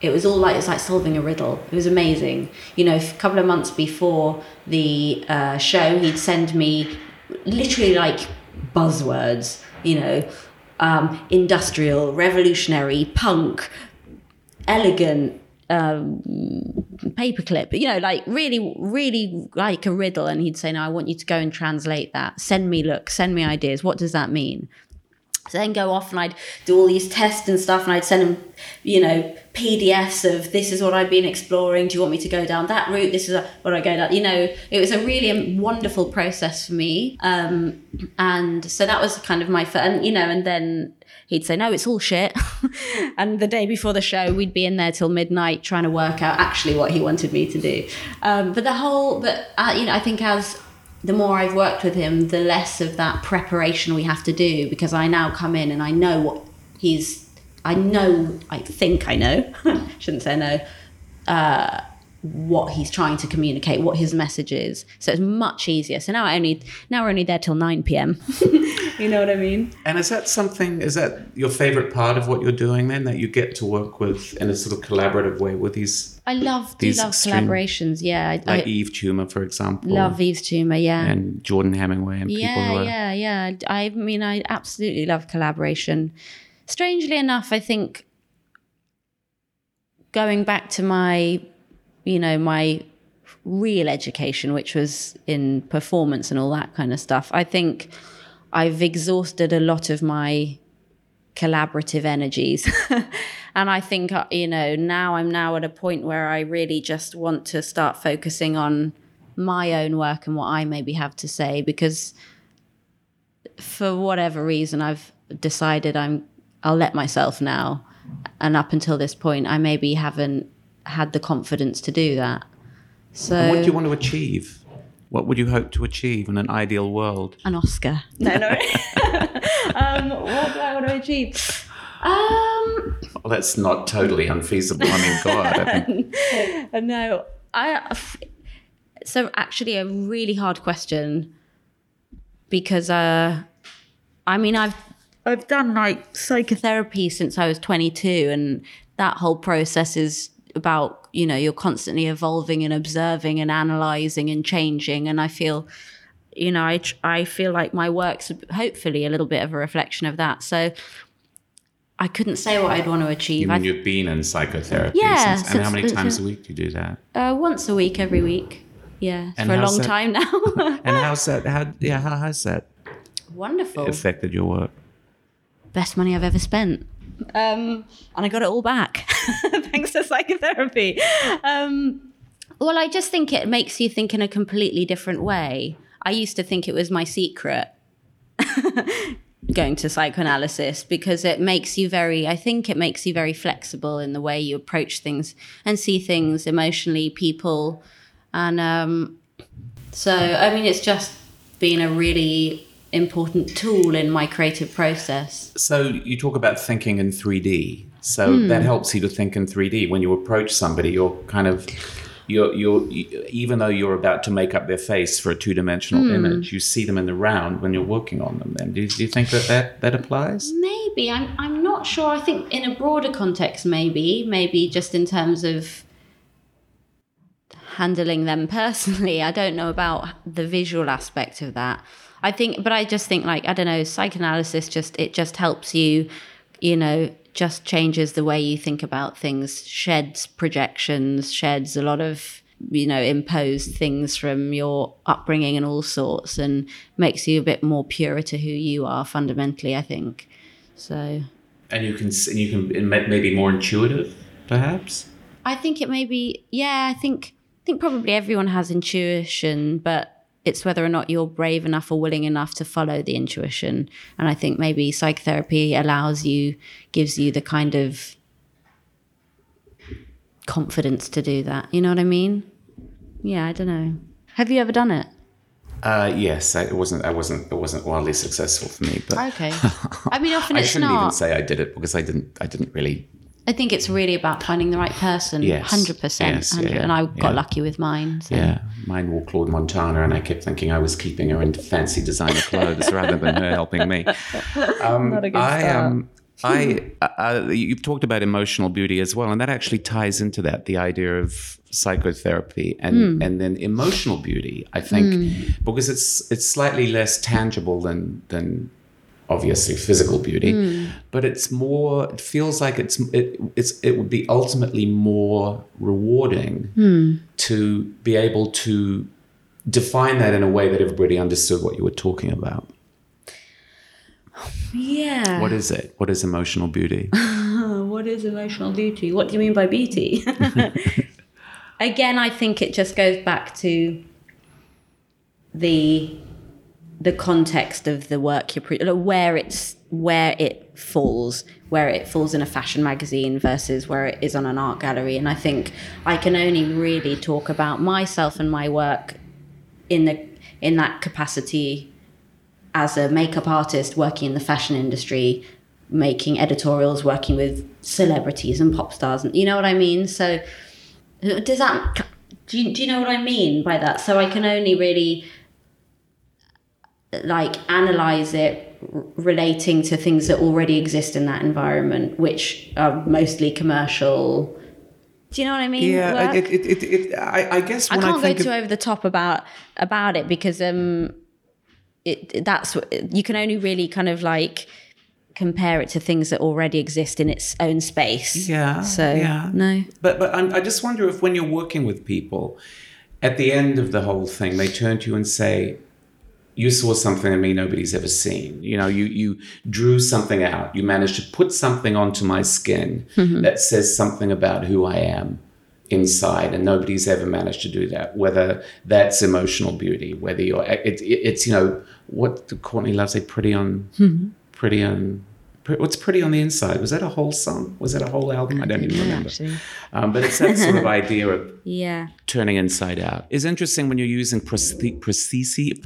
it was all like it's like solving a riddle. It was amazing. You know, a couple of months before the uh, show, he'd send me literally like buzzwords. You know, um, industrial, revolutionary, punk, elegant, um, paperclip. You know, like really, really like a riddle. And he'd say, "No, I want you to go and translate that. Send me look. Send me ideas. What does that mean?" So then go off and I'd do all these tests and stuff, and I'd send them, you know, PDFs of this is what I've been exploring. Do you want me to go down that route? This is what I go down. You know, it was a really wonderful process for me, um, and so that was kind of my first. And you know, and then he'd say, "No, it's all shit," and the day before the show, we'd be in there till midnight trying to work out actually what he wanted me to do. Um, but the whole, but uh, you know, I think as the more I've worked with him, the less of that preparation we have to do because I now come in and I know what he's. I know. I think I know. Shouldn't say no. Uh, what he's trying to communicate, what his message is. So it's much easier. So now I only now we're only there till nine p.m. you know what I mean? And is that something? Is that your favorite part of what you're doing? Then that you get to work with in a sort of collaborative way with these, I love do These love extreme- collaborations. Yeah, I, like I Yves Tumor, for example, love Yves Tumor. Yeah. and Jordan Hemingway, and people who yeah, are yeah, yeah. I mean, I absolutely love collaboration. Strangely enough, I think going back to my, you know, my real education, which was in performance and all that kind of stuff, I think I've exhausted a lot of my collaborative energies. and I think, uh, you know, now I'm now at a point where I really just want to start focusing on my own work and what I maybe have to say because for whatever reason I've decided I'm I'll let myself now and up until this point I maybe haven't had the confidence to do that. So And what do you want to achieve? What would you hope to achieve in an ideal world? an Oscar. No, no. um, what do I want to achieve? Um, Well, that's not totally unfeasible. I mean, God, I think no, I. So actually, a really hard question because uh, I mean, I've I've done like psychotherapy since I was 22, and that whole process is about you know you're constantly evolving and observing and analyzing and changing, and I feel. You know, I I feel like my work's hopefully a little bit of a reflection of that. So I couldn't say what I'd want to achieve. you you've been in psychotherapy. Yeah, since, and how many times a week do you do that? Uh, once a week, every week. Yeah, And for a long that- time now. And how's that? How yeah? How has that Wonderful. affected your work? Best money I've ever spent. Um, and I got it all back thanks to psychotherapy. Um, well, I just think it makes you think in a completely different way. I used to think it was my secret going to psychoanalysis because it makes you very, I think it makes you very flexible in the way you approach things and see things emotionally, people. And um, so, I mean, it's just been a really important tool in my creative process. So you talk about thinking in 3D. So Hmm. that helps you to think in 3D. When you approach somebody, you're kind of you're you're even though you're about to make up their face for a two-dimensional Hmm. image, you see them in the round when you're working on them. Then do you, do you think that that, that applies? Maybe I'm I'm not sure. I think in a broader context, maybe maybe just in terms of handling them personally. I don't know about the visual aspect of that. I think, but I just think like I don't know, psychoanalysis just it just helps you, you know, just changes the way you think about things, sheds projections, sheds a lot of you know imposed things from your upbringing and all sorts and makes you a bit more pure to who you are fundamentally i think so And you can and you can maybe more intuitive, perhaps. i think it may be yeah i think i think probably everyone has intuition but it's whether or not you're brave enough or willing enough to follow the intuition. And I think maybe psychotherapy allows you, gives you the kind of confidence to do that. You know what I mean? Yeah, I don't know. Have you ever done it? Uh, yes, I, it wasn't. I wasn't. It wasn't wildly successful for me. But Okay. I mean, often I shouldn't even say I did it because I didn't. I didn't really. I think it's really about finding the right person. Yes. Hundred percent. Yes, yeah, And I got yeah. lucky with mine. So. Yeah, mine wore Claude Montana, and I kept thinking I was keeping her in fancy designer clothes rather than her helping me. Um, Not a good I start. um, I uh, uh, you've talked about emotional beauty as well, and that actually ties into that the idea of psychotherapy and Hmm. and then emotional beauty. I think because it's it's slightly less tangible than than obviously physical beauty, Hmm. but it's more. It feels like it's it, it's it would be ultimately more rewarding Hmm. to be able to define that in a way that everybody understood what you were talking about. Yeah. What is it? What is emotional beauty? What is emotional beauty? What do you mean by beauty? Again, I think it just goes back to the the context of the work you're pre- where it's where it falls where it falls in a fashion magazine versus where it is on an art gallery. And i think i can only really talk about myself and my work in the in that capacity as a makeup artist working in the fashion industry making editorials working with celebrities and pop stars and you know what i mean? So does that do you, do you know what i mean by that? So i can only really like analyze it r- relating to things that already exist in that environment which are mostly commercial do you know what i mean Yeah, it, it, it, it, I, I guess I when I, can't go too of, over the top about about it because um, it that's what- you can only really kind of like compare it to things that already exist in its own space. Yeah, So yeah. no. But but I'm, I just wonder if when you're working with people, at the end of the whole thing, they turn to you and say, "You saw something in me nobody's ever seen. You know, you you drew something out. You managed to put something onto my skin mm-hmm. that says something about who I am." inside and nobody's ever managed to do that whether that's emotional beauty whether you're it, it, it's you know what courtney love say pretty on mm-hmm. pretty on what's pretty on the inside was that a whole song was that a whole album i don't even remember um, but it's that sort of idea of Yeah. turning inside out is interesting when you're using prosthe- prosthesis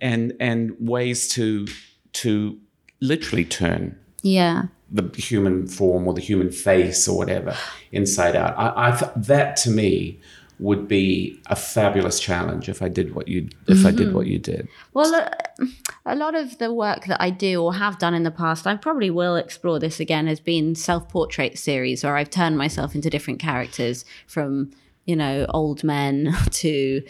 and and ways to to literally turn Yeah. the human form or the human face or whatever inside out. I, I that to me would be a fabulous challenge if I did what you if I did what you did. Well, uh, a lot of the work that I do or have done in the past, I probably will explore this again, has been self portrait series where I've turned myself into different characters from, you know, old men to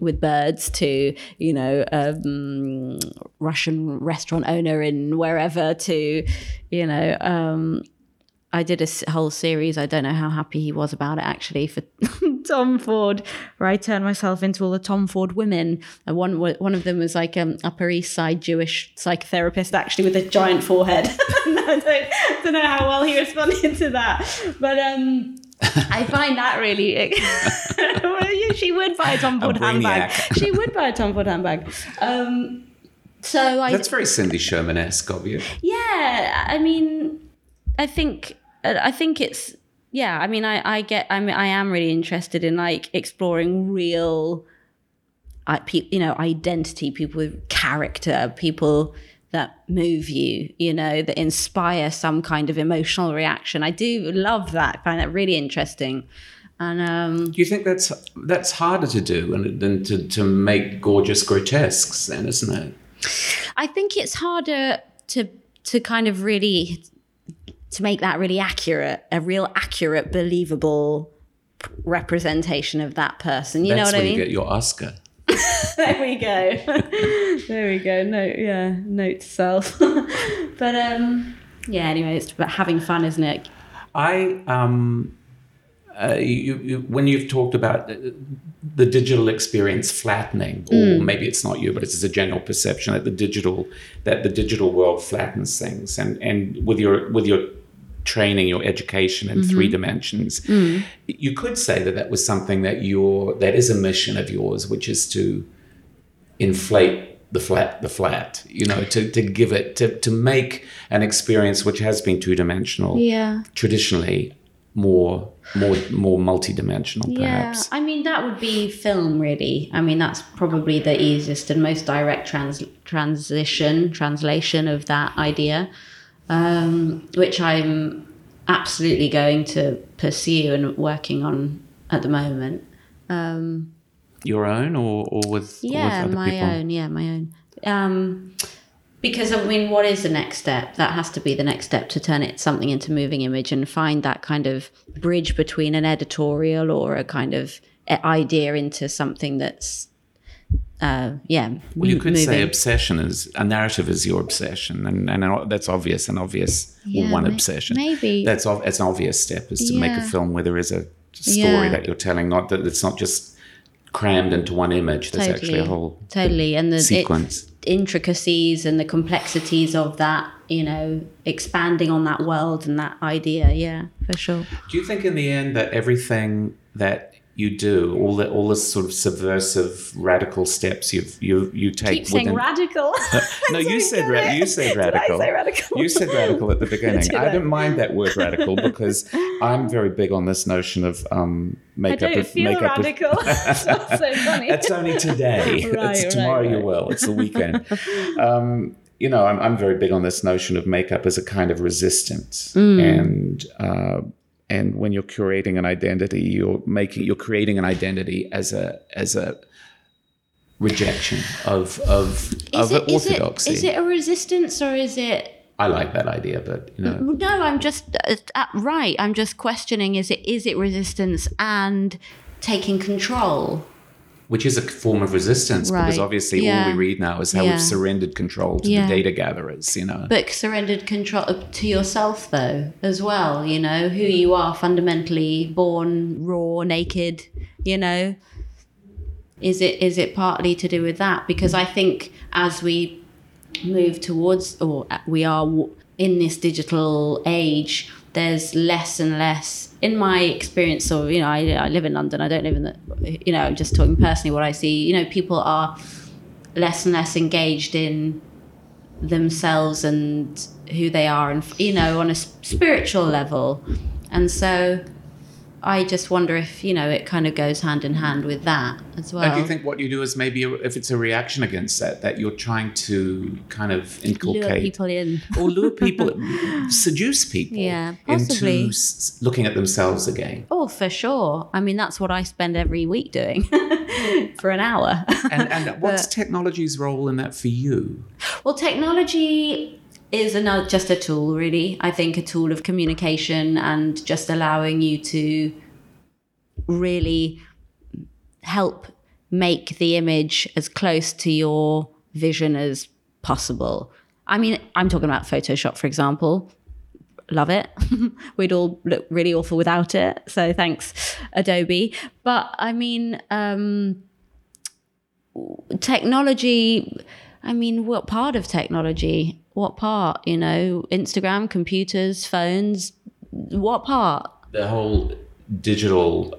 with birds to you know um russian restaurant owner in wherever to you know um I did a whole series. I don't know how happy he was about it actually for Tom Ford, where I turned myself into all the Tom Ford women. And one one of them was like an Upper East Side Jewish psychotherapist, actually with a giant forehead. I don't, don't know how well he responded to that, but um. I find that really. well, she would buy a Tom Ford handbag. She would buy a Tom Ford handbag. Um, so I That's very Cindy Sherman esque of you. yeah i mean i think i think it's yeah i mean i i get i mean i am really interested in like exploring real you know identity people with character people that move you you know that inspire some kind of emotional reaction i do love that I find that really interesting and um Do you think that's that's harder to do than, than to, to make gorgeous grotesques then, isn't it? I think it's harder to to kind of really to make that really accurate, a real accurate, believable representation of that person. You that's know what I when mean? you get your Oscar. there we go. there we go. Note, yeah, note to self. but um, yeah. Anyway, it's about having fun, isn't it? I um, uh, you, you, when you've talked about uh, the digital experience flattening, or Mm. maybe it's not you, but it's just a general perception that the digital that the digital world flattens things, and and with your with your training, your education in three Mm-hmm. dimensions, Mm. you could say that that was something that your that is a mission of yours, which is to inflate the flat the flat you know to, to give it to, to make an experience which has been two-dimensional Yeah. traditionally more more more multi-dimensional perhaps Yeah, I mean that would be film, really. I mean that's probably the easiest and most direct trans- transition translation of that idea, um, which I'm absolutely going to pursue and working on at the moment. Um, your own or, or with, or with yeah, other my people own. Yeah, my own. Um, because I mean, what is the next step? That has to be the next step to turn it something into moving image and find that kind of bridge between an editorial or a kind of idea into something that's, uh, yeah. well you could say obsession is a narrative is your obsession and, and that's obvious an obvious Yeah, one may- obsession maybe. that's ov- an obvious step is to make a film where there is a story Yeah. that you're telling not that it's not just crammed into one image there's actually a whole totally and the it- sequence. intricacies and the complexities of that you know expanding on that world and that idea yeah for sure Do you think in the end that everything that you do, all the all the sort of subversive radical steps you you you take keep saying within- radical No, you said ra- you said radical. say radical? You said radical at the beginning. Did I I? didn't mind that word radical because I'm very big on this notion of um, I makeup. don't of, feel makeup of- radical. It's not so funny. That's only today. Right, it's right, tomorrow you will. It's the weekend. um, you know, I'm, I'm very big on this notion of makeup as a kind of resistance, Mm. and uh, and when you're curating an identity, you're making you're creating an identity as a as a rejection of of of it, is, orthodoxy. Is it, is it a resistance or is it? I like that idea, but you know, No, I'm just uh, right. I'm just questioning: is it is it resistance and taking control? Which is a form of resistance because Right. obviously all we read now is how Yeah. we've surrendered control to Yeah. the data gatherers. You know, But surrendered control uh, to yourself, though, as well. You know who you are fundamentally, born raw, naked. You know, is it is it partly to do with that? Because I think as we move towards, or we are in this digital age, there's less and less. In my experience, or you know, I, I live in London. I don't live in the, you know, just talking personally what I see. You know, people are less and less engaged in themselves and who they are and you know on a spiritual level and so i just wonder if you know it kind of goes hand in hand with that as well And do you think what you do is maybe if it's a reaction against that, that you're trying to kind of inculcate lure people in or lure people, seduce people Yeah, possibly. into looking at themselves again? oh for sure i mean that's what i spend every week doing for an hour And, and what's technology's role in that for you? Well, technology is another just a tool, really. I think a tool of communication and just allowing you to really help make the image as close to your vision as possible. I mean, I'm talking about Photoshop, for example. Love it. We'd all look really awful without it. So thanks, Adobe. But I mean, um, technology i mean what part of technology what part you know instagram computers phones what part The whole digital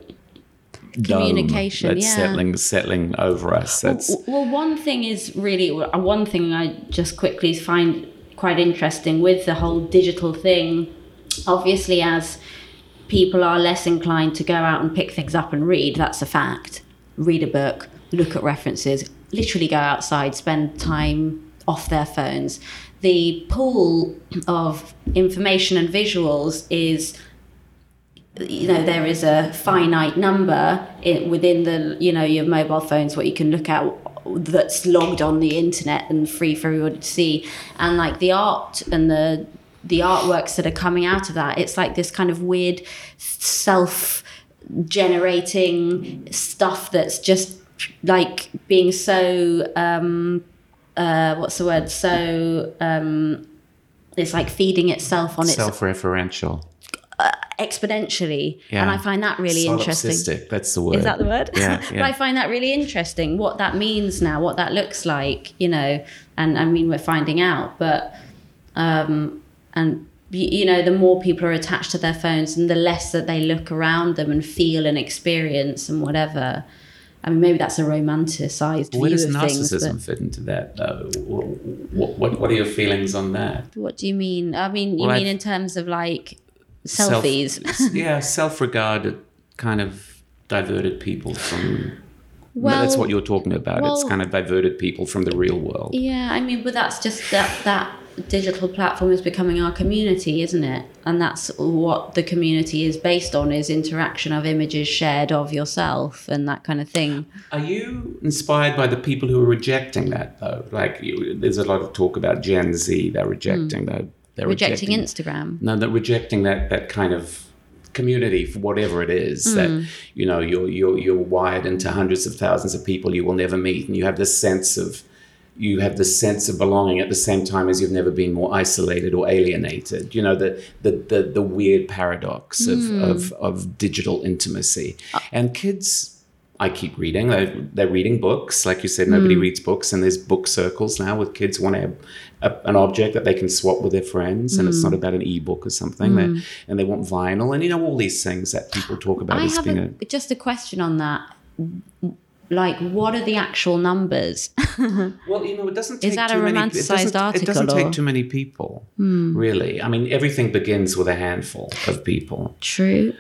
Communication, that's yeah. settling settling over us. That's W- well one thing is really uh, one thing i just quickly find quite interesting with the whole digital thing obviously as people are less inclined to go out and pick things up and read that's a fact read a book look at references literally go outside spend time off their phones the pool of information and visuals is you know there is a finite number i within the you know your mobile phones what you can look at that's logged on the internet and free for everyone to see. And like the art and the the artworks that are coming out of that it's like this kind of weird self generating stuff that's just like being so um uh what's the word so um it's like feeding itself on itself. self-referential. exponentially Yeah. and i find that really interesting Solipsistic, That's the word. is that the word Yeah, but i find that really interesting what that means now what that looks like you know and i mean we're finding out but um and you know the more people are attached to their phones and the less that they look around them and feel and experience and whatever I mean, maybe that's a romanticized Where view does of things. narcissism fit into that, though? What, what, what are your feelings on that? what do you mean? I mean, you Well, mean I've- in terms of like Self- selfies? yeah, self-regard kind of diverted people from. Well, that's what you're talking about. it's kind of diverted people from the real world. Yeah, I mean, but that's just that that digital platform is becoming our community, isn't it? And that's what the community is based on is interaction of images shared of yourself and that kind of thing. Are you inspired by the people who are rejecting that, though? Like, you, there's a lot of talk about Gen Z. They're rejecting that. They're Hmm. Rejecting Instagram. No, they're rejecting that that kind of community for whatever it is Hmm. that you know you're you're you're wired into hundreds of thousands of people you will never meet, and you have this sense of you have the sense of belonging at the same time as you've never been more isolated or alienated. You know the the the, the weird paradox of, Hmm. of of digital intimacy, and kids. I keep reading. They're, they're reading books. Like you said, nobody Hmm. reads books, and there's book circles now with kids want a, an object that they can swap with their friends, and Hmm. it's not about an ebook or something. They, and they want vinyl, and you know all these things that people talk about I as have being a, just a question on that. Like, what are the actual numbers? Well, you know, it doesn't take that a too many. It romanticized doesn't, it doesn't take or- too many people, hmm. really. I mean, everything begins with a handful of people, True.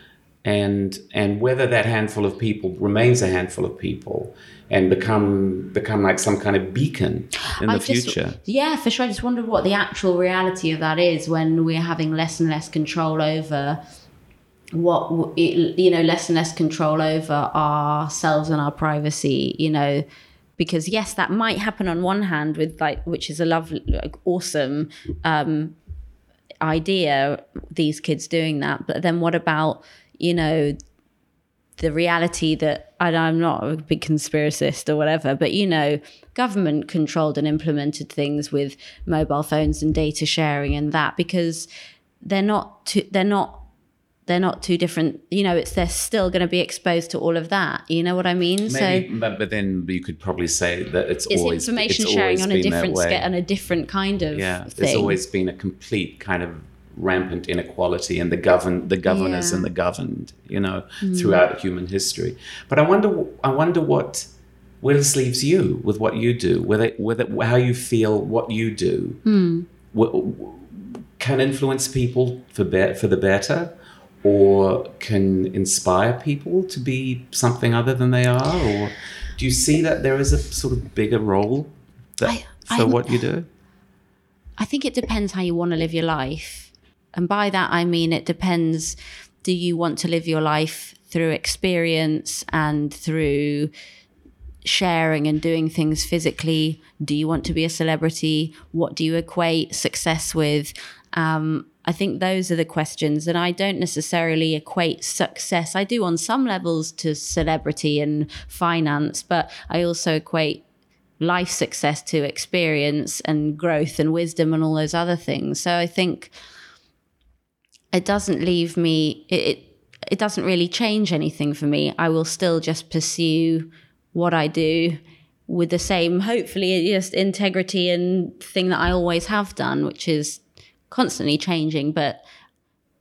and and whether that handful of people remains a handful of people and become become like some kind of beacon in the just- future. Yeah, for sure. I just wonder what the actual reality of that is when we're having less and less control over what you know, less and less control over ourselves and our privacy. You know, because yes, that might happen on one hand with like, which is a lovely, like, awesome um, idea. These kids doing that, but then what about you know? the reality that I'm not a big conspiracist or whatever, but you know, government controlled and implemented things with mobile phones and data sharing and that because they're not too, they're not they're not too different. You know, it's they're still going to be exposed to all of that. You know what I mean? Maybe, so but, then you could probably say that it's, it's always information it's sharing always on a different scale, on a different kind of Yeah, thing. there's always been a complete kind of rampant inequality in the govern the governors Yeah. and the governed, you know, mm. throughout human history. But I wonder, I wonder what where this leaves you with what you do, whether whether how you feel what you do hmm. wh- can influence people for be- for the better. Or can inspire people to be something other than they are, or do you see that there is a sort of bigger role that, I- for I- what you do? I think it depends how you want to live your life. And by that, I mean it depends. Do you want to live your life through experience and through sharing and doing things physically? Do you want to be a celebrity? What do you equate success with? Um, I think those are the questions. And I don't necessarily equate success. I do on some levels to celebrity and finance, but I also equate life success to experience and growth and wisdom and all those other things. So I think it doesn't leave me it, it doesn't really change anything for me. I will still just pursue what I do with the same hopefully just integrity and thing that I always have done, which is constantly changing, but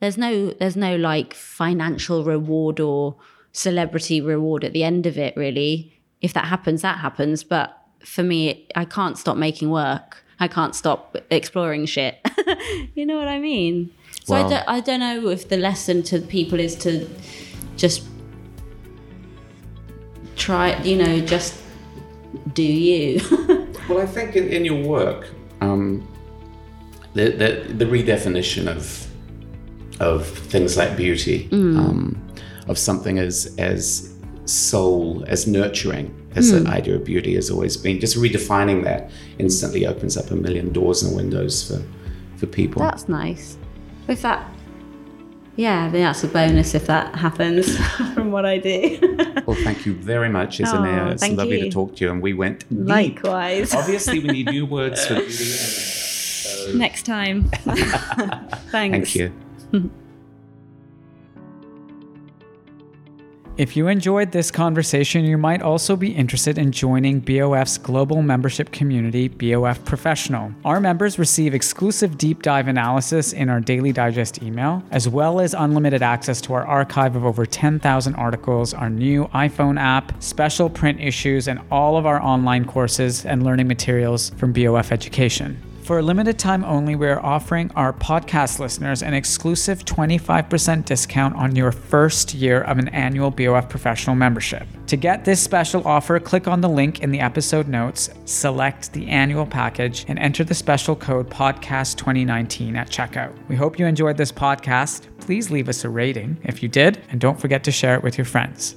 there's no there's no like financial reward or celebrity reward at the end of it really. If that happens, that happens, but for me, I can't stop making work. I can't stop exploring shit. you know what I mean? So I, don't, I don't know if the lesson to people is to just try, you know, just do you. Well, I think in, in your work, um, the, the the redefinition of of things like beauty, um, of something as as soul, as nurturing, as the idea of beauty has always been. Just redefining that instantly opens up a million doors and windows for for people. That's nice. If that, yeah, I think that's a bonus if that happens from what I do. well, thank you very much, Oh, it's lovely you. to talk to you, and we went deep. Likewise. Obviously, we need new words for beauty. Next time. Thanks. Thank you. If you enjoyed this conversation, you might also be interested in joining BOF's global membership community, BOF Professional. Our members receive exclusive deep dive analysis in our daily digest email, as well as unlimited access to our archive of over 10,000 articles, our new iPhone app, special print issues, and all of our online courses and learning materials from BOF Education. For a limited time only, we are offering our podcast listeners an exclusive 25% discount on your first year of an annual BOF professional membership. To get this special offer, click on the link in the episode notes, select the annual package, and enter the special code podcast2019 at checkout. We hope you enjoyed this podcast. Please leave us a rating if you did, and don't forget to share it with your friends.